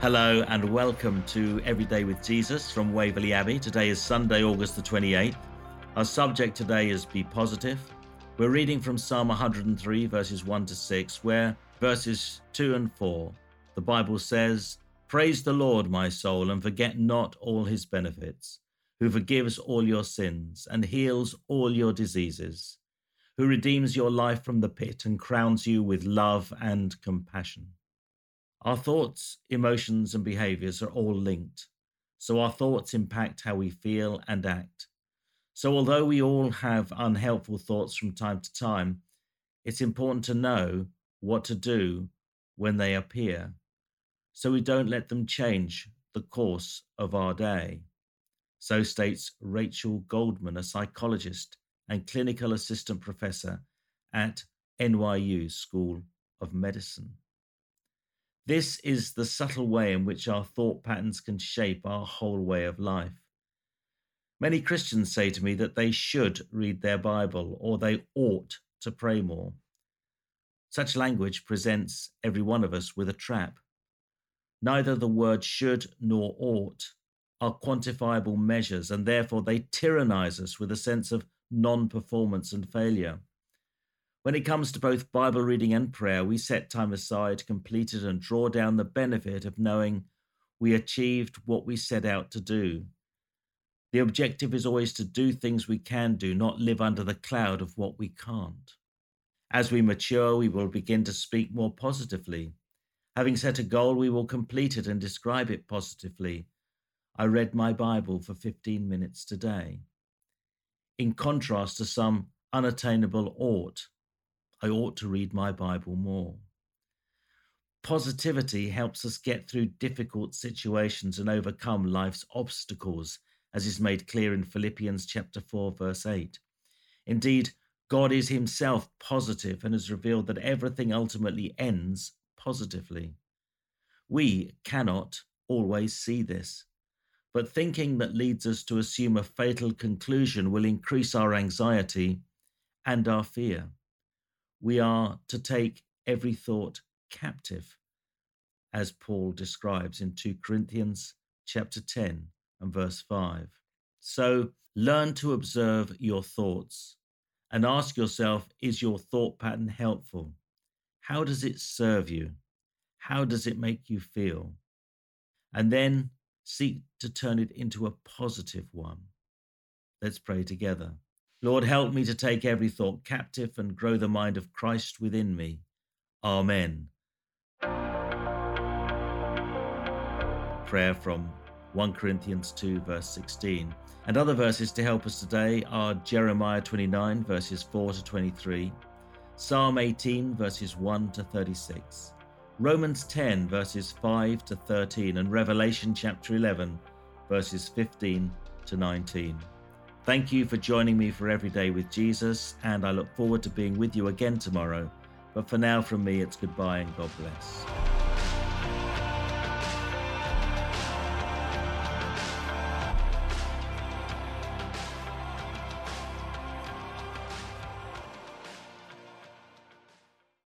Hello and welcome to Everyday with Jesus from Waverley Abbey. Today is Sunday, August the 28th. Our subject today is Be Positive. We're reading from Psalm 103, verses 1 to 6, where verses 2 and 4, the Bible says, Praise the Lord, my soul, and forget not all his benefits, who forgives all your sins and heals all your diseases, who redeems your life from the pit and crowns you with love and compassion our thoughts, emotions, and behaviors are all linked. So our thoughts impact how we feel and act. So, although we all have unhelpful thoughts from time to time, it's important to know what to do when they appear so we don't let them change the course of our day. So states Rachel Goldman, a psychologist and clinical assistant professor at NYU School of Medicine. This is the subtle way in which our thought patterns can shape our whole way of life. Many Christians say to me that they should read their Bible or they ought to pray more. Such language presents every one of us with a trap. Neither the word should nor ought are quantifiable measures, and therefore they tyrannize us with a sense of non performance and failure. When it comes to both Bible reading and prayer, we set time aside, complete it, and draw down the benefit of knowing we achieved what we set out to do. The objective is always to do things we can do, not live under the cloud of what we can't. As we mature, we will begin to speak more positively. Having set a goal, we will complete it and describe it positively. I read my Bible for 15 minutes today. In contrast to some unattainable ought, I ought to read my Bible more. Positivity helps us get through difficult situations and overcome life's obstacles, as is made clear in Philippians chapter 4 verse 8. Indeed, God is himself positive and has revealed that everything ultimately ends positively. We cannot always see this, but thinking that leads us to assume a fatal conclusion will increase our anxiety and our fear we are to take every thought captive, as Paul describes in 2 Corinthians chapter 10 and verse 5. So learn to observe your thoughts and ask yourself is your thought pattern helpful? How does it serve you? How does it make you feel? And then seek to turn it into a positive one. Let's pray together. Lord, help me to take every thought captive and grow the mind of Christ within me. Amen. Prayer from 1 Corinthians 2, verse 16. And other verses to help us today are Jeremiah 29, verses 4 to 23, Psalm 18, verses 1 to 36, Romans 10, verses 5 to 13, and Revelation chapter 11, verses 15 to 19. Thank you for joining me for Every Day with Jesus, and I look forward to being with you again tomorrow. But for now, from me, it's goodbye and God bless.